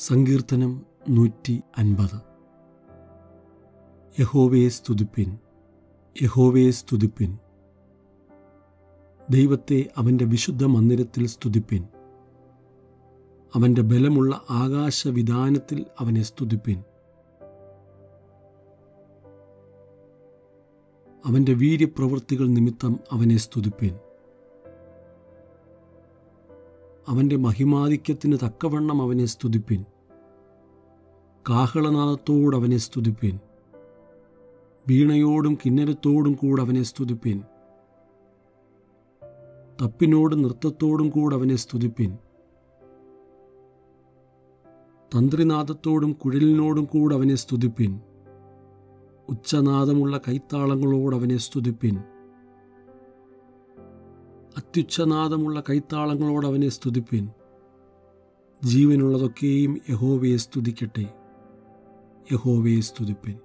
സങ്കീർത്തനം നൂറ്റി അൻപത് യഹോവയെ സ്തുതിപ്പിൻ യഹോവയെ സ്തുതിപ്പിൻ. ദൈവത്തെ അവന്റെ വിശുദ്ധ മന്ദിരത്തിൽ സ്തുതിപ്പിൻ. അവന്റെ ബലമുള്ള ആകാശവിധാനത്തിൽ അവനെ സ്തുതിപ്പിൻ. അവന്റെ വീര്യപ്രവൃത്തികൾ നിമിത്തം അവനെ സ്തുതിപ്പിൻ. അവന്റെ മഹിമാധിക്യത്തിന് തക്കവണ്ണം അവനെ സ്തുതിപ്പിൻ. കാഹളനാദത്തോട് അവനെ സ്തുതിപ്പിൻ. വീണയോടും കിന്നരത്തോടും കൂടെ അവനെ സ്തുതിപ്പിൻ. തപ്പിനോടും നൃത്തത്തോടും കൂടെ അവനെ സ്തുതിപ്പിൻ. തന്ത്രിനാദത്തോടും കുഴലിനോടും കൂടെ അവനെ സ്തുതിപ്പിൻ. ഉച്ചനാദമുള്ള കൈത്താളങ്ങളോട് അവനെ സ്തുതിപ്പിൻ. അത്യുച്ഛനാദമുള്ള കൈത്താളങ്ങളോട് അവനെ സ്തുതിപ്പിൻ. ജീവനുള്ളതൊക്കെയും യഹോവയെ സ്തുതിക്കട്ടെ. യഹോവയെ സ്തുതിപ്പിൻ.